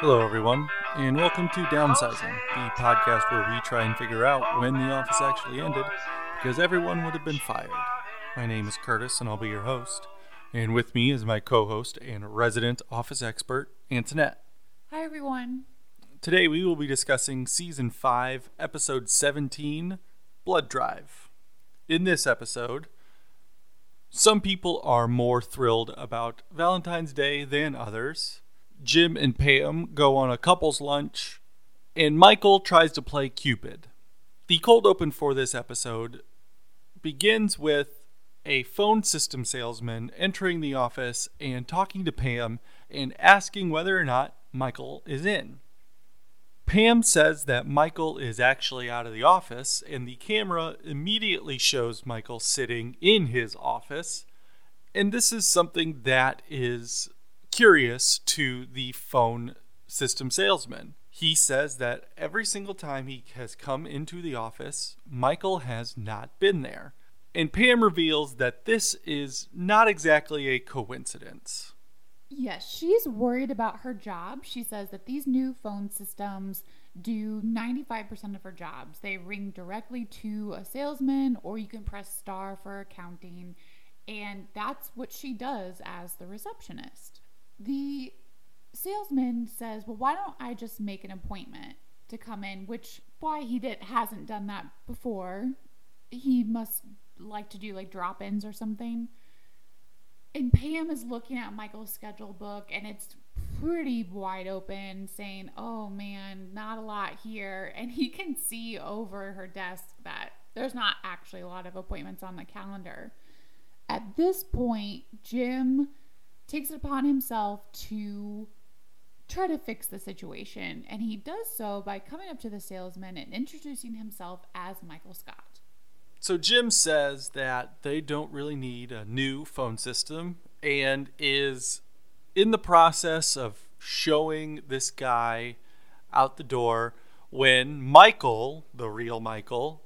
Hello, everyone, and welcome to Downsizing, the podcast where we try and figure out when the office actually ended because everyone would have been fired. My name is Curtis, and I'll be your host. And with me is my co host and resident office expert, Antoinette. Hi, everyone. Today we will be discussing Season 5, Episode 17 Blood Drive. In this episode, some people are more thrilled about Valentine's Day than others. Jim and Pam go on a couple's lunch, and Michael tries to play Cupid. The cold open for this episode begins with a phone system salesman entering the office and talking to Pam and asking whether or not Michael is in. Pam says that Michael is actually out of the office, and the camera immediately shows Michael sitting in his office. And this is something that is curious to the phone system salesman. He says that every single time he has come into the office, Michael has not been there. And Pam reveals that this is not exactly a coincidence. Yes, she's worried about her job. She says that these new phone systems do 95% of her jobs. They ring directly to a salesman, or you can press star for accounting. And that's what she does as the receptionist. The salesman says, Well, why don't I just make an appointment to come in? Which, why he did, hasn't done that before. He must like to do like drop ins or something. And Pam is looking at Michael's schedule book and it's pretty wide open, saying, Oh man, not a lot here. And he can see over her desk that there's not actually a lot of appointments on the calendar. At this point, Jim takes it upon himself to try to fix the situation, and he does so by coming up to the salesman and introducing himself as Michael Scott. So Jim says that they don't really need a new phone system and is in the process of showing this guy out the door when Michael, the real Michael,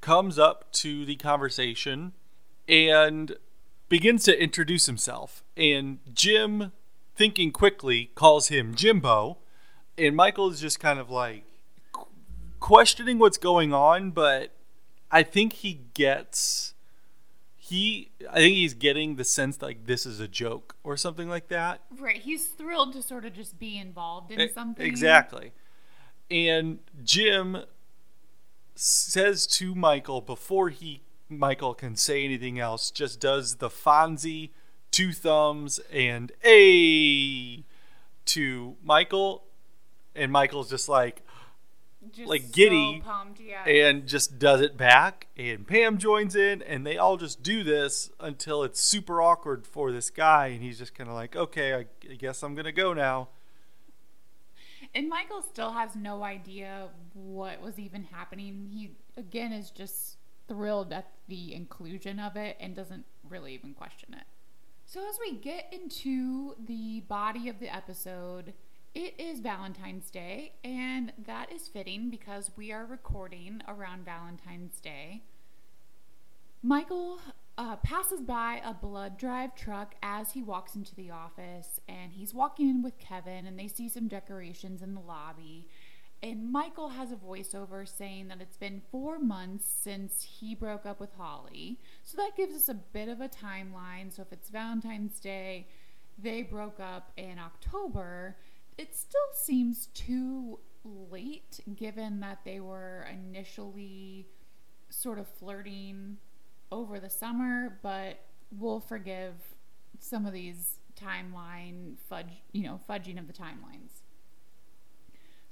comes up to the conversation and begins to introduce himself. And Jim, thinking quickly, calls him Jimbo. And Michael is just kind of like questioning what's going on, but I think he gets he I think he's getting the sense like this is a joke or something like that. Right. He's thrilled to sort of just be involved in something. Exactly. And Jim says to Michael before he Michael can say anything else, just does the Fonzie two thumbs and a to Michael and Michael's just like Just like giddy so pumped, yeah. and just does it back and Pam joins in and they all just do this until it's super awkward for this guy and he's just kind of like okay I, I guess I'm gonna go now And Michael still has no idea what was even happening. He, again, is just thrilled at the inclusion of it and doesn't really even question it. So, as we get into the body of the episode, it is Valentine's Day, and that is fitting because we are recording around Valentine's Day. Michael uh, passes by a blood drive truck as he walks into the office, and he's walking in with Kevin, and they see some decorations in the lobby. And Michael has a voiceover saying that it's been four months since he broke up with Holly. So that gives us a bit of a timeline. So if it's Valentine's Day, they broke up in October. It still seems too late given that they were initially sort of flirting over the summer, but we'll forgive some of these timeline fudge, you know, fudging of the timelines.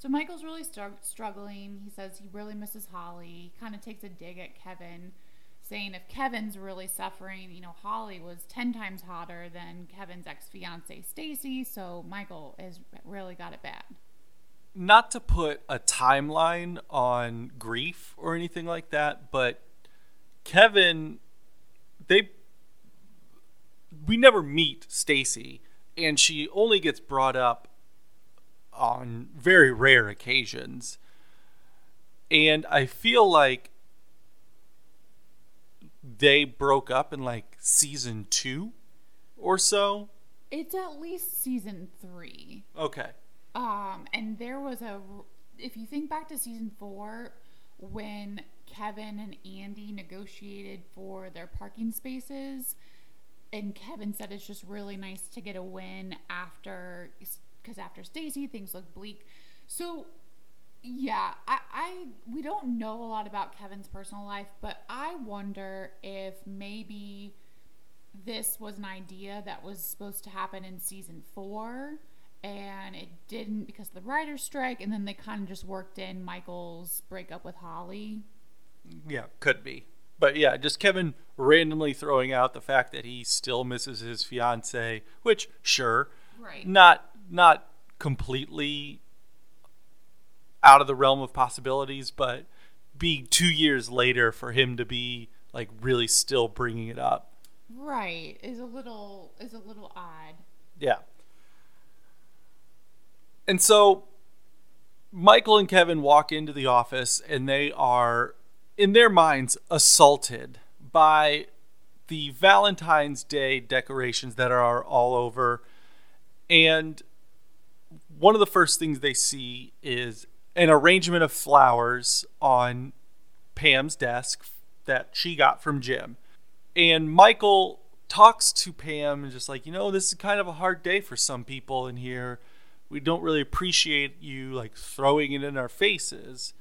So Michael's really stru- struggling. He says he really misses Holly. He kind of takes a dig at Kevin, saying if Kevin's really suffering, you know, Holly was 10 times hotter than Kevin's ex-fiance Stacy, so Michael has really got it bad. not to put a timeline on grief or anything like that, but Kevin, they we never meet Stacy, and she only gets brought up on very rare occasions. And I feel like they broke up in like season two or so. It's at least season 3. Okay. Um, and there was a, if you think back to season four, when Kevin and Andy negotiated for their parking spaces, and Kevin said it's just really nice to get a win after, because after Stacy, things look bleak. So, yeah, I, I, we don't know a lot about Kevin's personal life, but I wonder if maybe this was an idea that was supposed to happen in season four and it didn't because of the writer's strike and then they kind of just worked in michael's breakup with holly Yeah, could be. But yeah, just Kevin randomly throwing out the fact that he still misses his fiance, which sure, right not not completely out of the realm of possibilities, but being 2 years later for him to be like really still bringing it up. right is a little is a little odd Yeah. And so Michael and Kevin walk into the office and they are, in their minds, assaulted by the Valentine's Day decorations that are all over. And one of the first things they see is an arrangement of flowers on Pam's desk that she got from Jim. And Michael talks to Pam and just like, you know, this is kind of a hard day for some people in here. We don't really appreciate you like throwing it in our faces.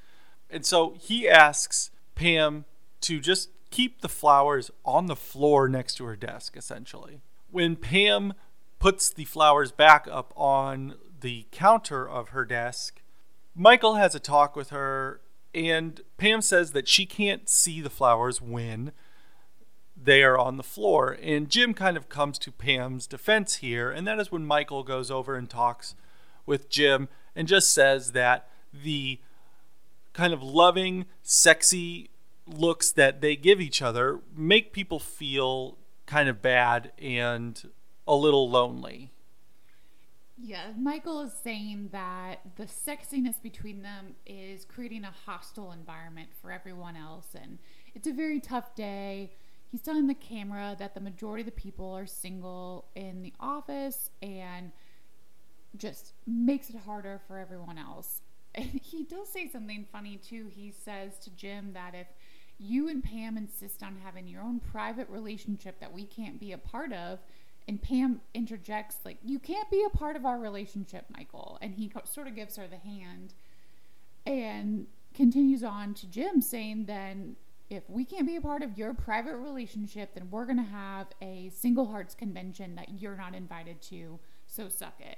And so he asks Pam to just keep the flowers on the floor next to her desk, essentially. When Pam puts the flowers back up on the counter of her desk, Michael has a talk with her, and Pam says that she can't see the flowers when they are on the floor. And Jim kind of comes to Pam's defense here, and that is when Michael goes over and talks with Jim and just says that the kind of loving, sexy looks that they give each other make people feel kind of bad and a little lonely. Yeah, Michael is saying that the sexiness between them is creating a hostile environment for everyone else, and it's a very tough day. He's telling the camera that the majority of the people are single in the office and just makes it harder for everyone else. And he does say something funny too. He says to Jim that if you and Pam insist on having your own private relationship that we can't be a part of, and Pam interjects, like, you can't be a part of our relationship, Michael. And he sort of gives her the hand and continues on to Jim, saying, then if we can't be a part of your private relationship, then we're going to have a single hearts convention that you're not invited to. So suck it.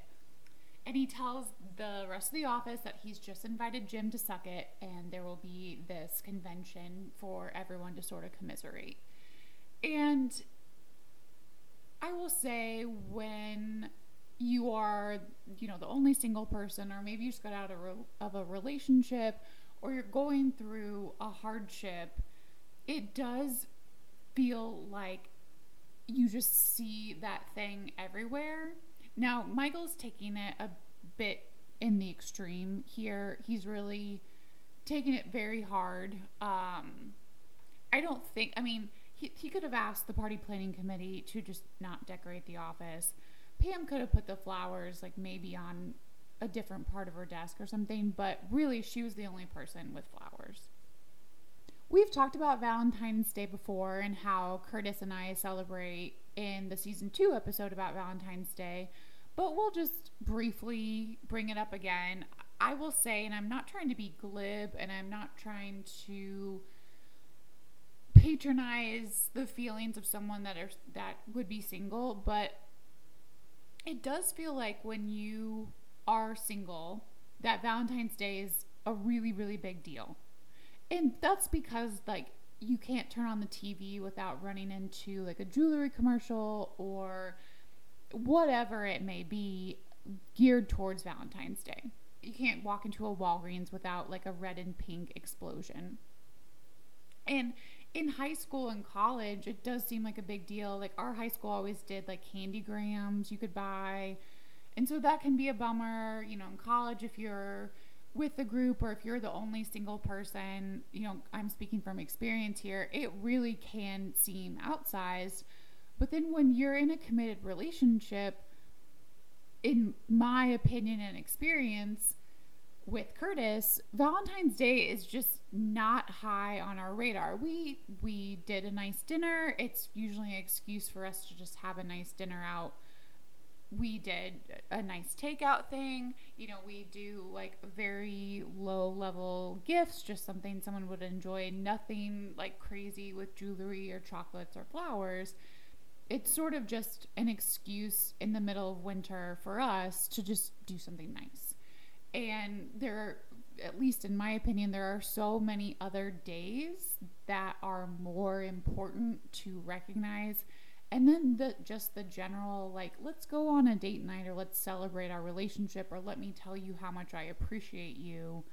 And he tells the rest of the office that he's just invited Jim to suck it, and there will be this convention for everyone to sort of commiserate. And I will say when you are, you know, the only single person, or maybe you just got out of, re- of a relationship, or you're going through a hardship, it does feel like you just see that thing everywhere. Now, Michael's taking it a bit in the extreme here. He's really taking it very hard. Um, I don't think, I mean, he, he could have asked the party planning committee to just not decorate the office. Pam could have put the flowers, like maybe on a different part of her desk or something, but really, she was the only person with flowers. We've talked about Valentine's Day before and how Curtis and I celebrate in the season two episode about Valentine's Day, but we'll just briefly bring it up again. I will say, and I'm not trying to be glib and I'm not trying to patronize the feelings of someone that are that would be single, but it does feel like when you are single that Valentine's Day is a really really big deal. And that's because like you can't turn on the TV without running into like a jewelry commercial or whatever it may be geared towards Valentine's Day. You can't walk into a Walgreens without like a red and pink explosion. And in high school and college, it does seem like a big deal. Like our high school always did like candy grams you could buy. And so that can be a bummer, you know, in college if you're with the group or if you're the only single person, you know, I'm speaking from experience here, it really can seem outsized. But then when you're in a committed relationship, in my opinion and experience with Curtis, Valentine's Day is just not high on our radar. We we did a nice dinner. It's usually an excuse for us to just have a nice dinner out. We did a nice takeout thing. You know, we do like very low level gifts, just something someone would enjoy, nothing like crazy with jewelry or chocolates or flowers it's sort of just an excuse in the middle of winter for us to just do something nice. And there, at least in my opinion, there are so many other days that are more important to recognize. And then the just the general like let's go on a date night or let's celebrate our relationship or let me tell you how much I appreciate you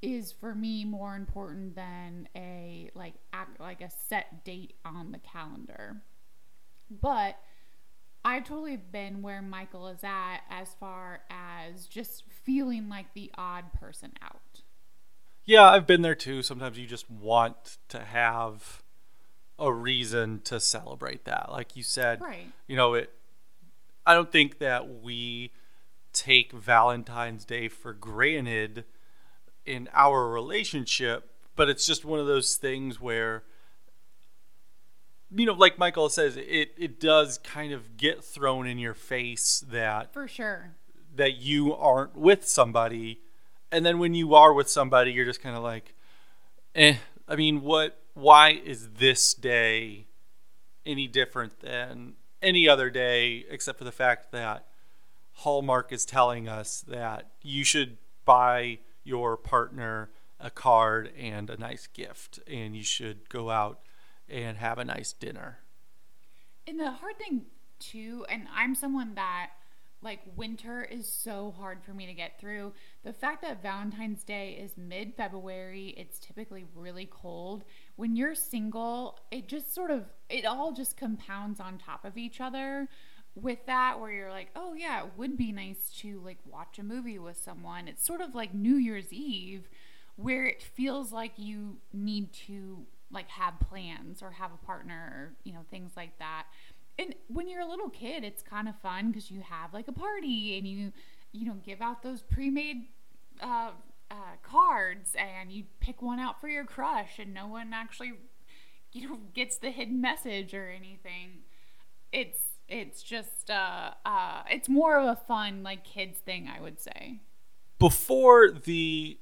is for me more important than a like act, like a set date on the calendar. But I've totally been where Michael is at as far as just feeling like the odd person out. Yeah, I've been there too. Sometimes you just want to have a reason to celebrate that. Like you said, right. you know, it I don't think that we take Valentine's Day for granted in our relationship, but it's just one of those things where you know, like Michael says, it it does kind of get thrown in your face that for sure that you aren't with somebody, and then when you are with somebody, you're just kind of like, eh. I mean, what? Why is this day any different than any other day, except for the fact that Hallmark is telling us that you should buy your partner a card and a nice gift, and you should go out and have a nice dinner. And the hard thing, too, and I'm someone that like winter is so hard for me to get through. The fact that Valentine's Day is mid February, it's typically really cold. When you're single, it just sort of, it all just compounds on top of each other with that where you're like, oh yeah, it would be nice to like watch a movie with someone. It's sort of like New Year's Eve where it feels like you need to like have plans or have a partner or, you know, things like that. And when you're a little kid, it's kind of fun because you have like a party and you, you know, give out those pre-made uh, uh, cards and you pick one out for your crush and no one actually, you know, gets the hidden message or anything. It's it's just uh, uh, it's more of a fun like kids thing, I would say. Before the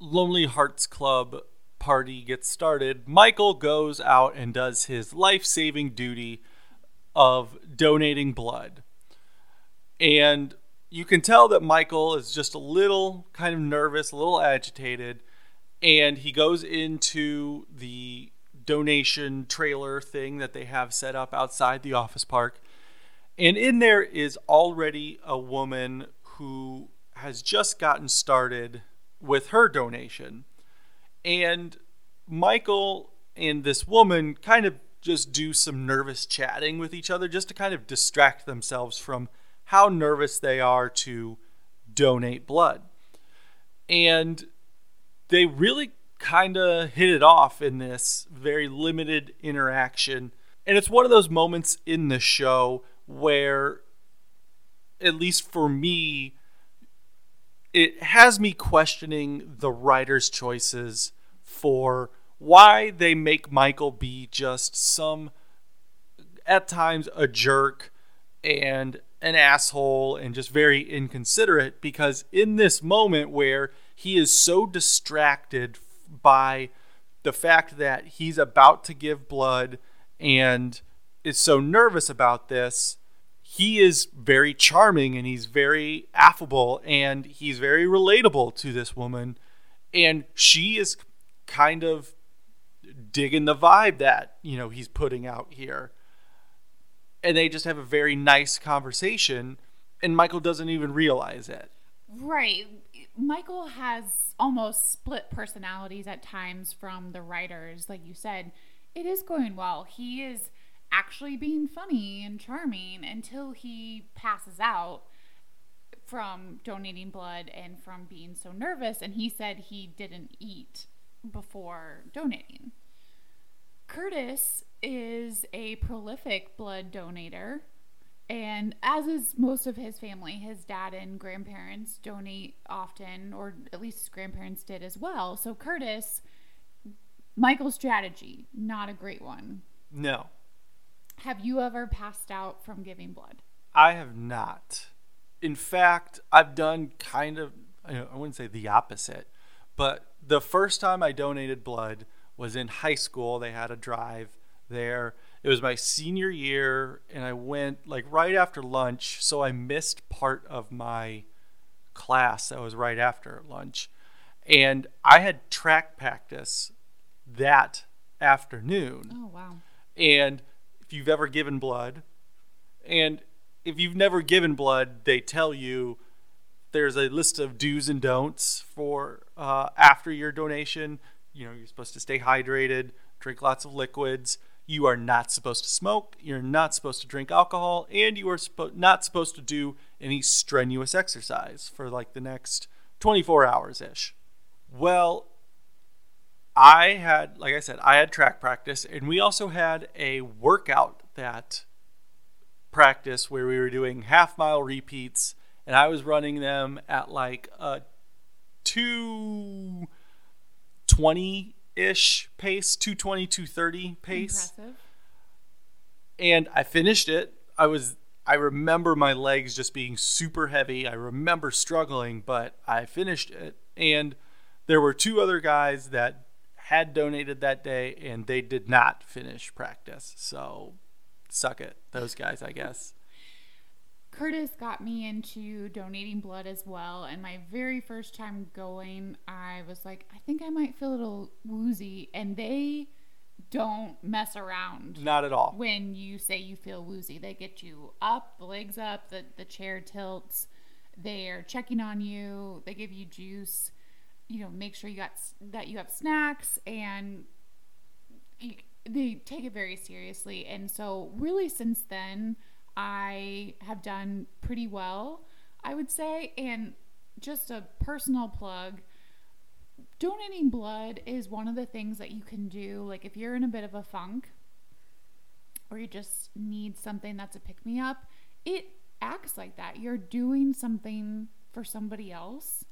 Lonely Hearts Club party gets started, Michael goes out and does his life-saving duty of donating blood. And you can tell that Michael is just a little kind of nervous, a little agitated, and he goes into the donation trailer thing that they have set up outside the office park and in there is already a woman who has just gotten started with her donation. And Michael and this woman kind of just do some nervous chatting with each other just to kind of distract themselves from how nervous they are to donate blood. And they really kind of hit it off in this very limited interaction. And it's one of those moments in the show where, at least for me, it has me questioning the writer's choices for why they make Michael be just some, at times, a jerk and an asshole and just very inconsiderate. Because in this moment where he is so distracted by the fact that he's about to give blood and is so nervous about this, he is very charming and he's very affable and he's very relatable to this woman. And she is kind of digging the vibe that, you know, he's putting out here. And they just have a very nice conversation, and Michael doesn't even realize it. Right. Michael has almost split personalities at times from the writers. Like you said, it is going well. He is actually being funny and charming until he passes out from donating blood and from being so nervous. And he said he didn't eat before donating. Curtis is a prolific blood donator And as is most of his family, his dad and grandparents donate often, or at least his grandparents did as well. So Curtis, Michael's strategy, not a great one. No, Have you ever passed out from giving blood? I have not. In fact, I've done kind of, I wouldn't say the opposite, but the first time I donated blood was in high school. They had a drive there. It was my senior year, and I went like right after lunch, so I missed part of my class that was right after lunch. And I had track practice that afternoon. Oh, wow. And if you've ever given blood, and if you've never given blood, they tell you there's a list of do's and don'ts for uh, after your donation. You know, you're supposed to stay hydrated, drink lots of liquids. You are not supposed to smoke. You're not supposed to drink alcohol, and you are suppo- not supposed to do any strenuous exercise for like the next 24 hours ish. Well, I had, like I said, I had track practice, and we also had a workout that practice where we were doing half mile repeats, and I was running them at like a 220 ish pace, 220, 230 pace. Impressive. And I finished it. I was, I remember my legs just being super heavy. I remember struggling, but I finished it. And there were two other guys that had donated that day and they did not finish practice. So suck it, those guys, I guess. Curtis got me into donating blood as well. And my very first time going, I was like, I think I might feel a little woozy. And they don't mess around Not at all. when you say you feel woozy. They get you up, the legs up, the, the chair tilts. They're checking on you. They give you juice. You know, make sure you got that you have snacks and they take it very seriously. And so, really, since then, I have done pretty well, I would say. And just a personal plug donating blood is one of the things that you can do. Like, if you're in a bit of a funk or you just need something that's a pick me up, it acts like that. You're doing something for somebody else.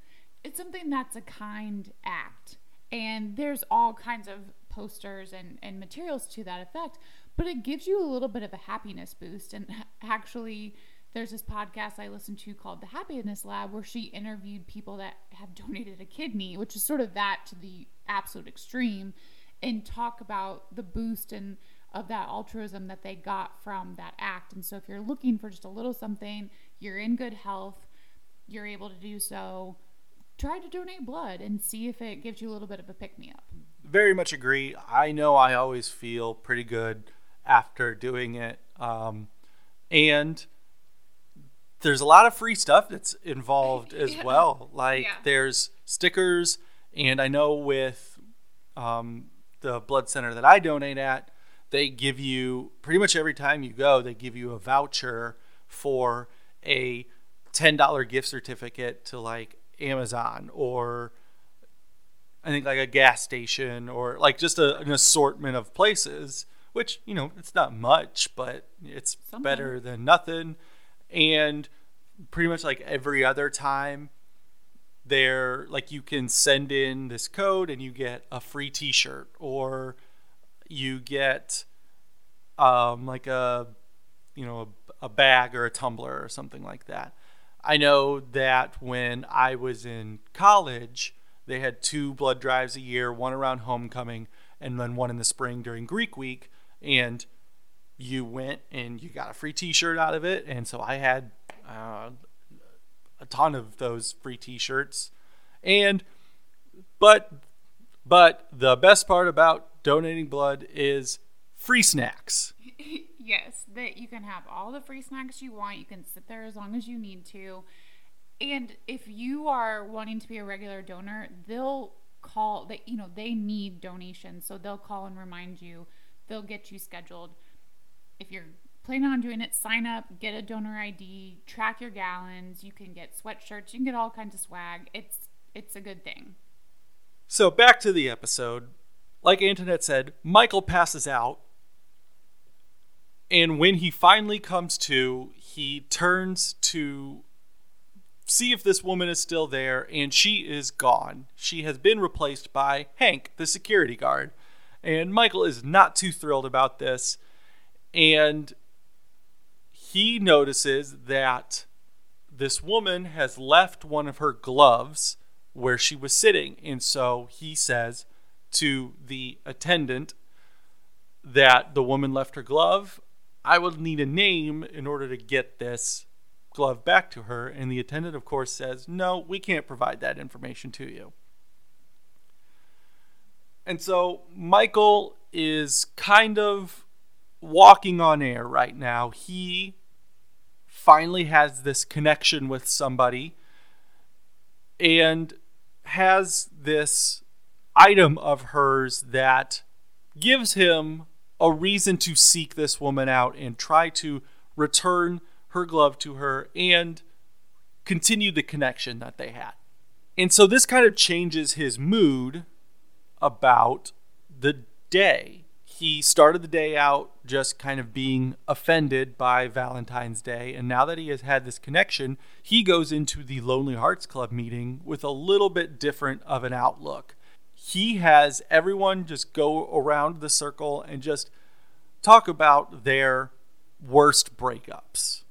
It's something that's a kind act. And there's all kinds of posters and, and materials to that effect, but it gives you a little bit of a happiness boost. And actually, there's this podcast I listened to called The Happiness Lab where she interviewed people that have donated a kidney, which is sort of that to the absolute extreme, and talk about the boost and of that altruism that they got from that act. And so if you're looking for just a little something, you're in good health, you're able to do so, try to donate blood and see if it gives you a little bit of a pick me up. Very much agree. I know I always feel pretty good after doing it. Um, and there's a lot of free stuff that's involved as Yeah. well. Like Yeah. there's stickers, and I know with um, the blood center that I donate at, they give you pretty much every time you go, they give you a voucher for a $10 gift certificate to like Amazon or I think like a gas station or like just a, an assortment of places, which, you know, it's not much, but it's Something. better than nothing. And pretty much like every other time, there, like you can send in this code and you get a free t shirt or you get um, like a, you know, a, a bag or a tumbler or something like that. I know that when I was in college, they had two blood drives a year, one around homecoming and then one in the spring during Greek week. And you went and you got a free t-shirt out of it. And so I had uh, a ton of those free t-shirts. And, but, but the best part about donating blood is free snacks. yes, that you can have all the free snacks you want. You can sit there as long as you need to. And if you are wanting to be a regular donor, they'll call that you know, they need donations. So they'll call and remind you. They'll get you scheduled. If you're planning on doing it, sign up, get a donor ID, track your gallons. You can get sweatshirts, you can get all kinds of swag. It's it's a good thing. So back to the episode. Like Antoinette said, Michael passes out. And when he finally comes to, he turns to see if this woman is still there, and she is gone. She has been replaced by Hank, the security guard. And Michael is not too thrilled about this. And he notices that this woman has left one of her gloves where she was sitting. And so he says to the attendant that the woman left her glove. I will need a name in order to get this glove back to her. And the attendant, of course, says, No, we can't provide that information to you. And so Michael is kind of walking on air right now. He finally has this connection with somebody and has this item of hers that gives him a reason to seek this woman out and try to return her glove to her and continue the connection that they had. And so this kind of changes his mood about the day he started the day out just kind of being offended by Valentine's Day. And now that he has had this connection, he goes into the Lonely Hearts Club meeting with a little bit different of an outlook. He has everyone just go around the circle and just talk about their worst breakups.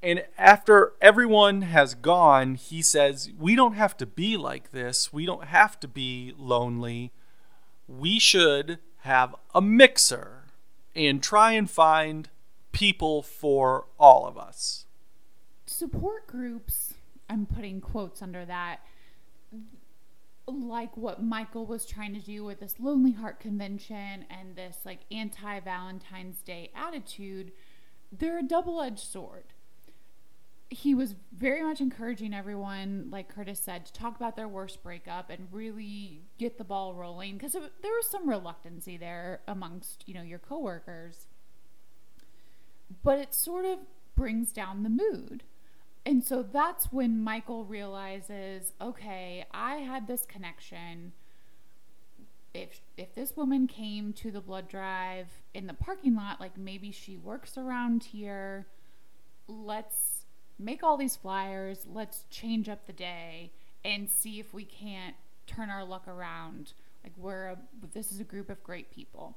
And after everyone has gone, he says, We don't have to be like this. We don't have to be lonely. We should have a mixer and try and find people for all of us. Support groups, I'm putting quotes under that, like what Michael was trying to do with this Lonely Heart Convention and this like anti Valentine's Day attitude, they're a double edged sword he was very much encouraging everyone, like Curtis said, to talk about their worst breakup and really get the ball rolling because there was some reluctancy there amongst you know your coworkers. But it sort of brings down the mood. And so that's when Michael realizes, okay, I had this connection. If if this woman came to the blood drive in the parking lot, like maybe she works around here, let's make all these flyers, let's change up the day and see if we can't turn our luck around. Like we're a, this is a group of great people.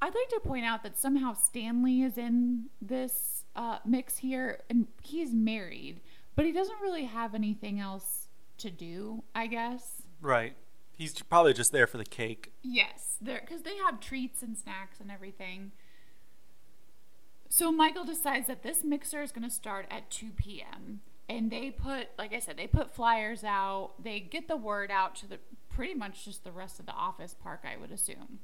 I'd like to point out that somehow Stanley is in this uh, mix here, and he's married, but he doesn't really have anything else to do. I guess. Right. He's probably just there for the cake. Yes, there because they have treats and snacks and everything. So Michael decides that this mixer is going to start at 2 p.m. And they put, like I said, they put flyers out. They get the word out to the pretty much just the rest of the office park, I would assume.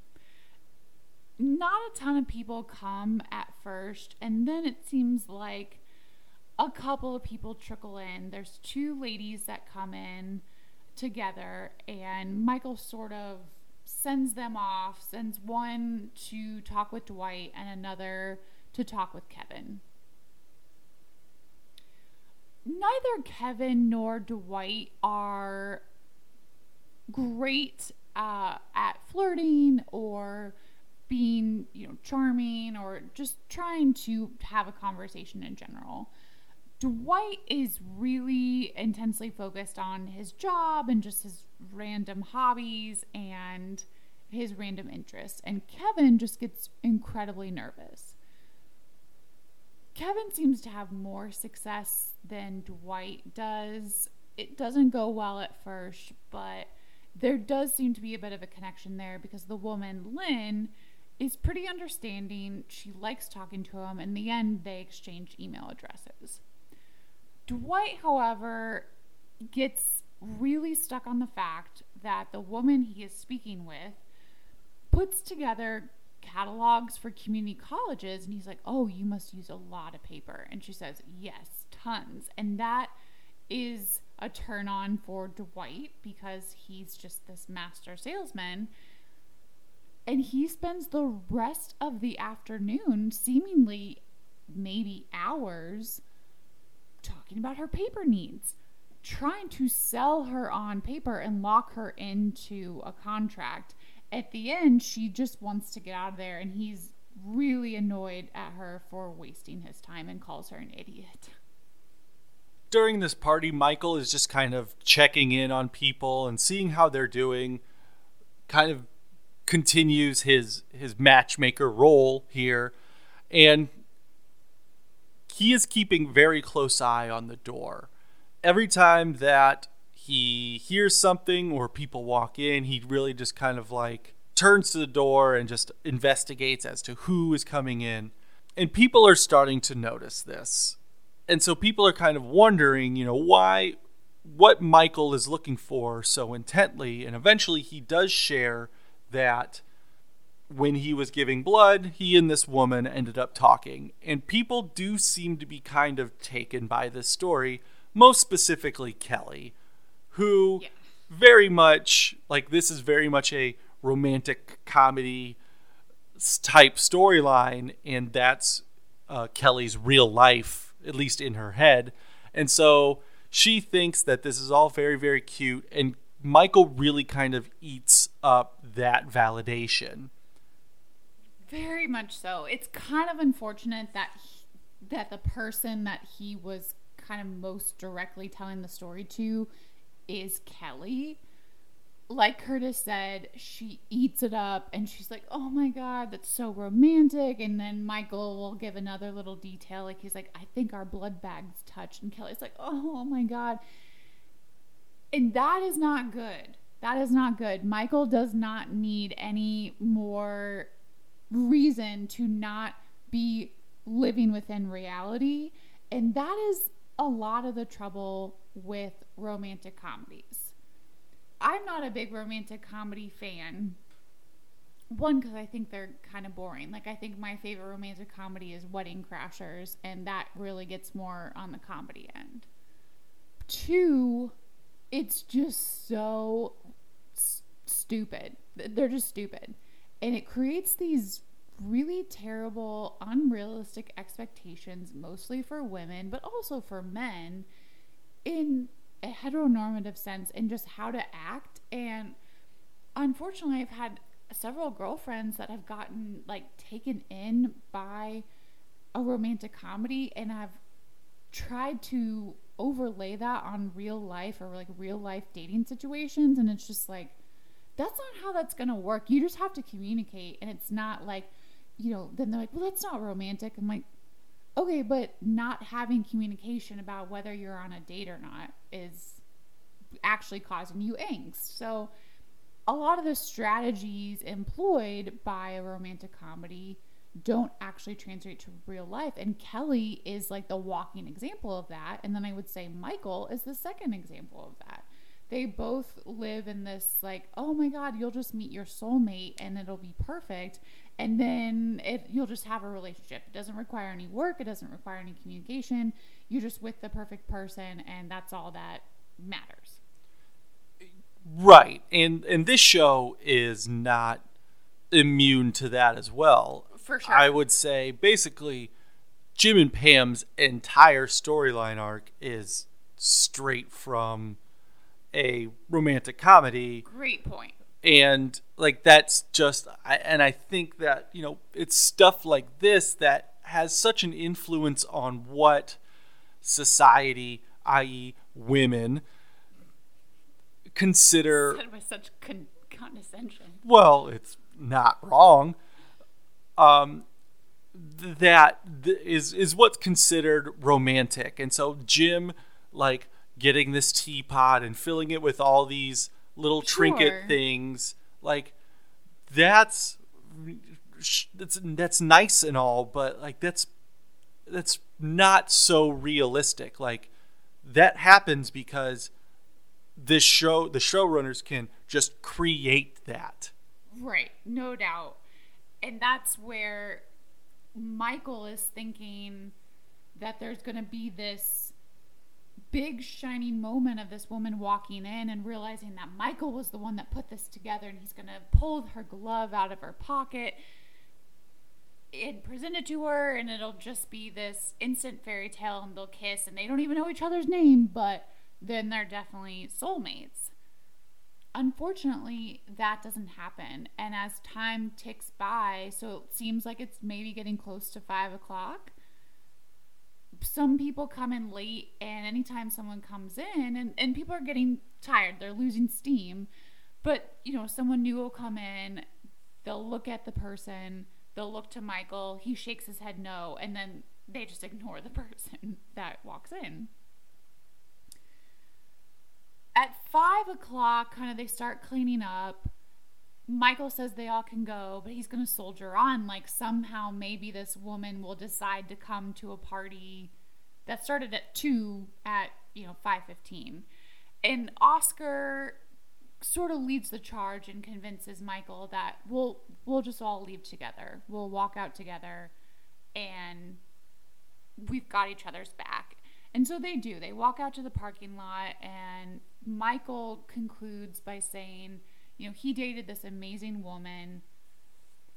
Not a ton of people come at first, and then it seems like a couple of people trickle in. There's two ladies that come in together, and Michael sort of sends them off, sends one to talk with Dwight and another to talk with Kevin. Neither Kevin nor Dwight are great uh, at flirting or being, you know, charming or just trying to have a conversation in general. Dwight is really intensely focused on his job and just his random hobbies and his random interests. And Kevin just gets incredibly nervous. Kevin seems to have more success than Dwight does. It doesn't go well at first, but there does seem to be a bit of a connection there because the woman, Lynn, is pretty understanding. She likes talking to him. In the end, they exchange email addresses. Dwight, however, gets really stuck on the fact that the woman he is speaking with puts together catalogs for community colleges and he's like oh you must use a lot of paper and she says yes tons and that is a turn on for dwight because he's just this master salesman and he spends the rest of the afternoon seemingly maybe hours talking about her paper needs trying to sell her on paper and lock her into a contract at the end, she just wants to get out of there, and he's really annoyed at her for wasting his time and calls her an idiot. During this party, Michael is just kind of checking in on people and seeing how they're doing. Kind of continues his his matchmaker role here and he is keeping very close eye on the door. Every time that he hears something or people walk in, he really just kind of like turns to the door and just investigates as to who is coming in. And people are starting to notice this. And so people are kind of wondering, you know, why what Michael is looking for so intently. And eventually he does share that when he was giving blood, he and this woman ended up talking. And people do seem to be kind of taken by this story, most specifically Kelly, who Yeah. very much, like, this is very much a romantic comedy type storyline, and that's uh, Kelly's real life, at least in her head. And so she thinks that this is all very, very cute, and Michael really kind of eats up that validation. Very much so. It's kind of unfortunate that he, that the person that he was kind of most directly telling the story to is Kelly. Like Curtis said, she eats it up and she's like, "Oh my god, that's so romantic." And then Michael will give another little detail like he's like, "I think our blood bags touched." And Kelly's like, "Oh, oh my god." And that is not good. That is not good. Michael does not need any more reason to not be living within reality. And that is a lot of the trouble with romantic comedies. I'm not a big romantic comedy fan. One, because I think they're kind of boring. Like, I think my favorite romantic comedy is Wedding Crashers, and that really gets more on the comedy end. Two, it's just so s- stupid. They're just stupid. And it creates these really terrible, unrealistic expectations, mostly for women, but also for men, in a heteronormative sense, and just how to act. And unfortunately, I've had several girlfriends that have gotten like taken in by a romantic comedy, and I've tried to overlay that on real life or like real life dating situations and it's just like that's not how that's going to work. You just have to communicate and it's not like you know then they're like well that's not romantic. I'm like okay but not having communication about whether you're on a date or not is actually causing you angst. So a lot of the strategies employed by a romantic comedy don't actually translate to real life. And Kelly is like the walking example of that. And then I would say Michael is the second example of that. They both live in this, like, oh my God, you'll just meet your soulmate and it'll be perfect. And then it, you'll just have a relationship. It doesn't require any work, it doesn't require any communication. You're just with the perfect person, and that's all that matters. Right. And and this show is not immune to that as well. For sure. I would say basically Jim and Pam's entire storyline arc is straight from a romantic comedy Great point. and like that's just I, and i think that you know it's stuff like this that has such an influence on what society i.e women consider Said with such con- condescension. well it's not wrong um th- that th- is is what's considered romantic. And so jim like getting this teapot and filling it with all these little trinket things like that's that's that's nice and all but like that's that's not so realistic. Like that happens because this show the showrunners can just create that. Right, no doubt. And that's where Michael is thinking that there's going to be this big shining moment of this woman walking in and realizing that Michael was the one that put this together and he's going to pull her glove out of her pocket and present it to her and it'll just be this instant fairy tale and they'll kiss and they don't even know each other's name but then they're definitely soulmates unfortunately, that doesn't happen. And as time ticks by, so it seems like it's maybe getting close to five o'clock. Some people come in late, and anytime someone comes in, and, and people are getting tired, they're losing steam. But, you know, someone new will come in, they'll look at the person, they'll look to Michael, he shakes his head no, and then they just ignore the person that walks in at five o'clock, kind of they start cleaning up. Michael says they all can go, but he's going to soldier on. Like somehow, maybe this woman will decide to come to a party that started at two at you know five fifteen, and Oscar sort of leads the charge and convinces Michael that we'll we'll just all leave together. We'll walk out together, and we've got each other's back. And so they do. They walk out to the parking lot, and Michael concludes by saying, you know, he dated this amazing woman.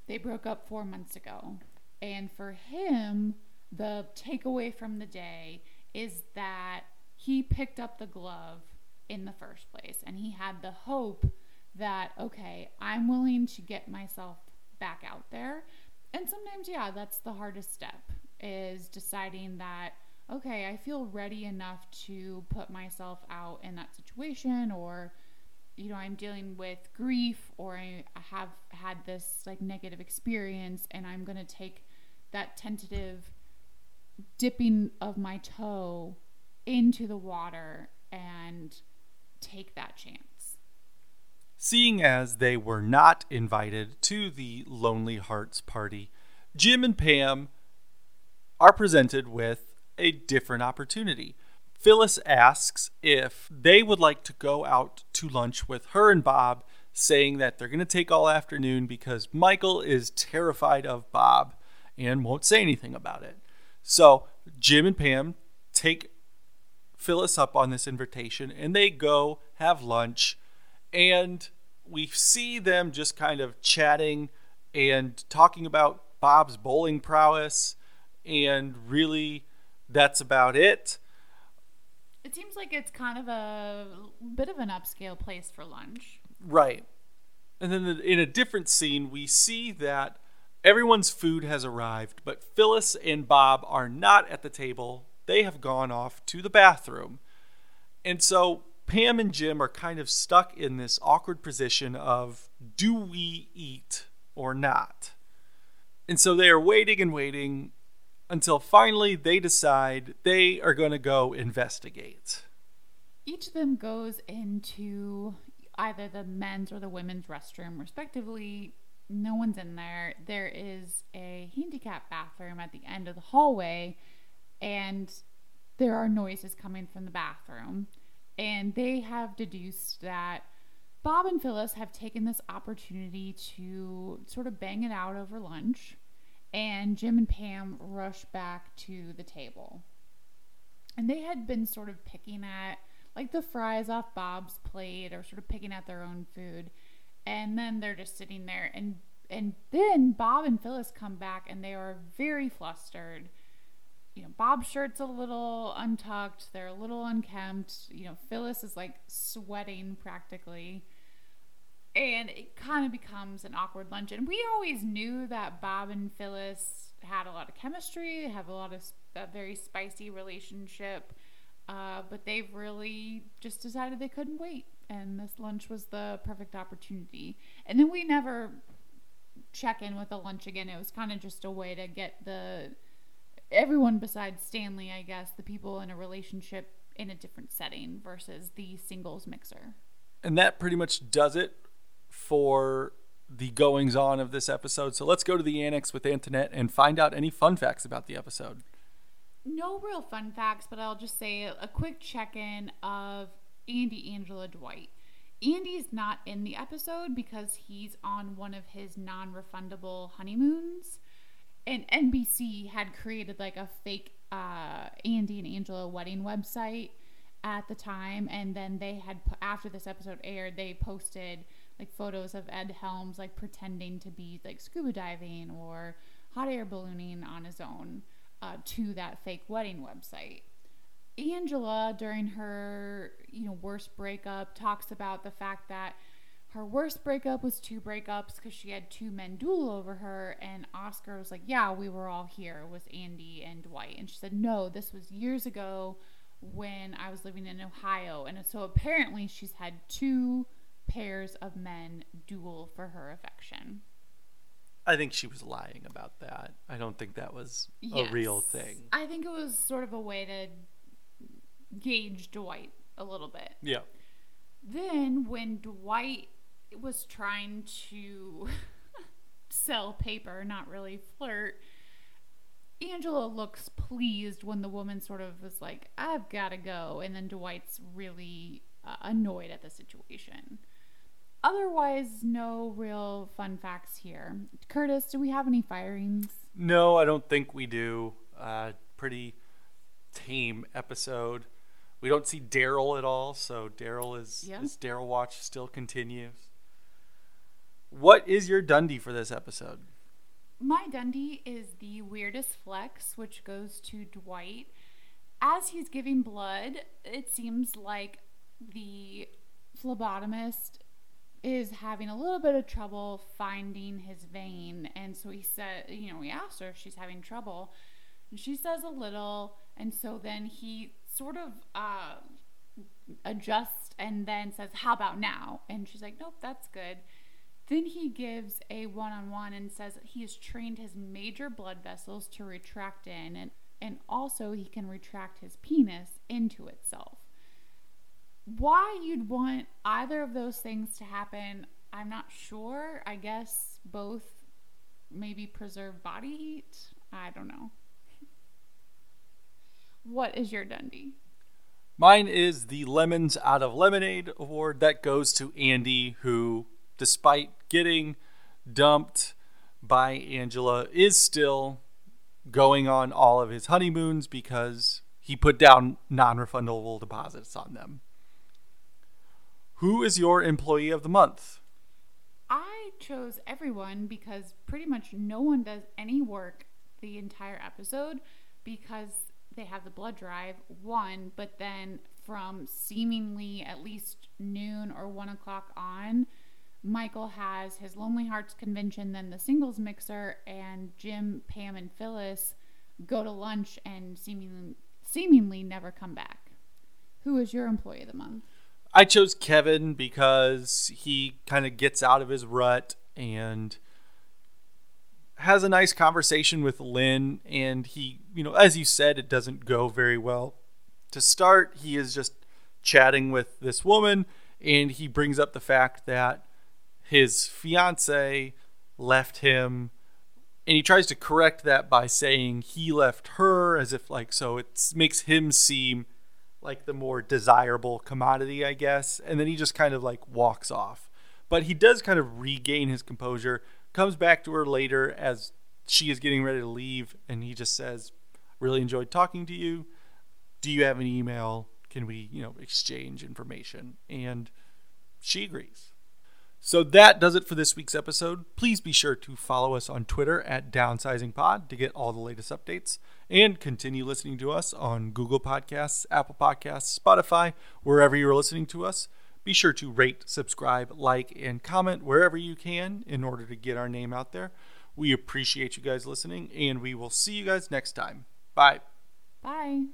They broke up four months ago. And for him, the takeaway from the day is that he picked up the glove in the first place. And he had the hope that, okay, I'm willing to get myself back out there. And sometimes, yeah, that's the hardest step is deciding that okay, I feel ready enough to put myself out in that situation or you know, I'm dealing with grief or I have had this like negative experience and I'm going to take that tentative dipping of my toe into the water and take that chance. Seeing as they were not invited to the Lonely Hearts party, Jim and Pam are presented with a different opportunity. Phyllis asks if they would like to go out to lunch with her and Bob, saying that they're going to take all afternoon because Michael is terrified of Bob and won't say anything about it. So Jim and Pam take Phyllis up on this invitation and they go have lunch. And we see them just kind of chatting and talking about Bob's bowling prowess and really that's about it. It seems like it's kind of a bit of an upscale place for lunch. Right. And then in a different scene, we see that everyone's food has arrived, but Phyllis and Bob are not at the table. They have gone off to the bathroom. And so Pam and Jim are kind of stuck in this awkward position of do we eat or not? And so they are waiting and waiting until finally they decide they are going to go investigate. Each of them goes into either the men's or the women's restroom, respectively. No one's in there. There is a handicap bathroom at the end of the hallway, and there are noises coming from the bathroom. And they have deduced that Bob and Phyllis have taken this opportunity to sort of bang it out over lunch and Jim and Pam rush back to the table. And they had been sort of picking at like the fries off Bob's plate or sort of picking at their own food. And then they're just sitting there and and then Bob and Phyllis come back and they are very flustered. You know, Bob's shirt's a little untucked, they're a little unkempt. You know, Phyllis is like sweating practically and it kind of becomes an awkward lunch. And we always knew that Bob and Phyllis had a lot of chemistry, have a lot of a very spicy relationship, uh, but they've really just decided they couldn't wait, and this lunch was the perfect opportunity. And then we never check in with the lunch again. It was kind of just a way to get the everyone besides Stanley, I guess, the people in a relationship in a different setting versus the singles mixer. And that pretty much does it for the goings on of this episode. So let's go to the annex with Antoinette and find out any fun facts about the episode. No real fun facts, but I'll just say a quick check in of Andy Angela Dwight. Andy's not in the episode because he's on one of his non refundable honeymoons. And NBC had created like a fake uh, Andy and Angela wedding website at the time. And then they had, after this episode aired, they posted like photos of Ed Helms like pretending to be like scuba diving or hot air ballooning on his own uh, to that fake wedding website. Angela, during her, you know, worst breakup, talks about the fact that her worst breakup was two breakups because she had two men duel over her. And Oscar was like, Yeah, we were all here with Andy and Dwight. And she said, No, this was years ago when I was living in Ohio. And so apparently she's had two pairs of men duel for her affection. I think she was lying about that. I don't think that was a real thing. I think it was sort of a way to gauge Dwight a little bit. Yeah. Then when Dwight was trying to sell paper, not really flirt, Angela looks pleased when the woman sort of was like, I've got to go. And then Dwight's really uh, annoyed at the situation. Otherwise, no real fun facts here. Curtis, do we have any firings? No, I don't think we do. Uh, pretty tame episode. We don't see Darryl at all, so Darryl is Yeah. his Darryl watch still continues. What is your Dundee for this episode? My Dundee is the weirdest flex, which goes to Dwight. As he's giving blood, it seems like the phlebotomist is having a little bit of trouble finding his vein. And so he said, you know, he asked her if she's having trouble. And she says a little. And so then he sort of uh, adjusts and then says, How about now? And she's like, Nope, that's good. Then he gives a one on one and says he has trained his major blood vessels to retract in, and, and also he can retract his penis into itself. Why you'd want either of those things to happen, I'm not sure. I guess both maybe preserve body heat. I don't know. What is your Dundee? Mine is the Lemons Out of Lemonade award that goes to Andy, who, despite getting dumped by Angela, is still going on all of his honeymoons because he put down non refundable deposits on them. Who is your employee of the month? I chose everyone because pretty much no one does any work the entire episode because they have the blood drive, one, but then from seemingly at least noon or one o'clock on, Michael has his Lonely Hearts convention, then the singles mixer, and Jim, Pam, and Phyllis go to lunch and seemingly, seemingly never come back. Who is your employee of the month? I chose Kevin because he kind of gets out of his rut and has a nice conversation with Lynn. And he, you know, as you said, it doesn't go very well. To start, he is just chatting with this woman and he brings up the fact that his fiance left him and he tries to correct that by saying he left her as if like so it makes him seem like the more desirable commodity, I guess. And then he just kind of like walks off. But he does kind of regain his composure, comes back to her later as she is getting ready to leave, and he just says, Really enjoyed talking to you. Do you have an email? Can we, you know, exchange information? And she agrees. So that does it for this week's episode. Please be sure to follow us on Twitter at DownsizingPod to get all the latest updates and continue listening to us on Google Podcasts, Apple Podcasts, Spotify, wherever you're listening to us. Be sure to rate, subscribe, like, and comment wherever you can in order to get our name out there. We appreciate you guys listening, and we will see you guys next time. Bye. Bye.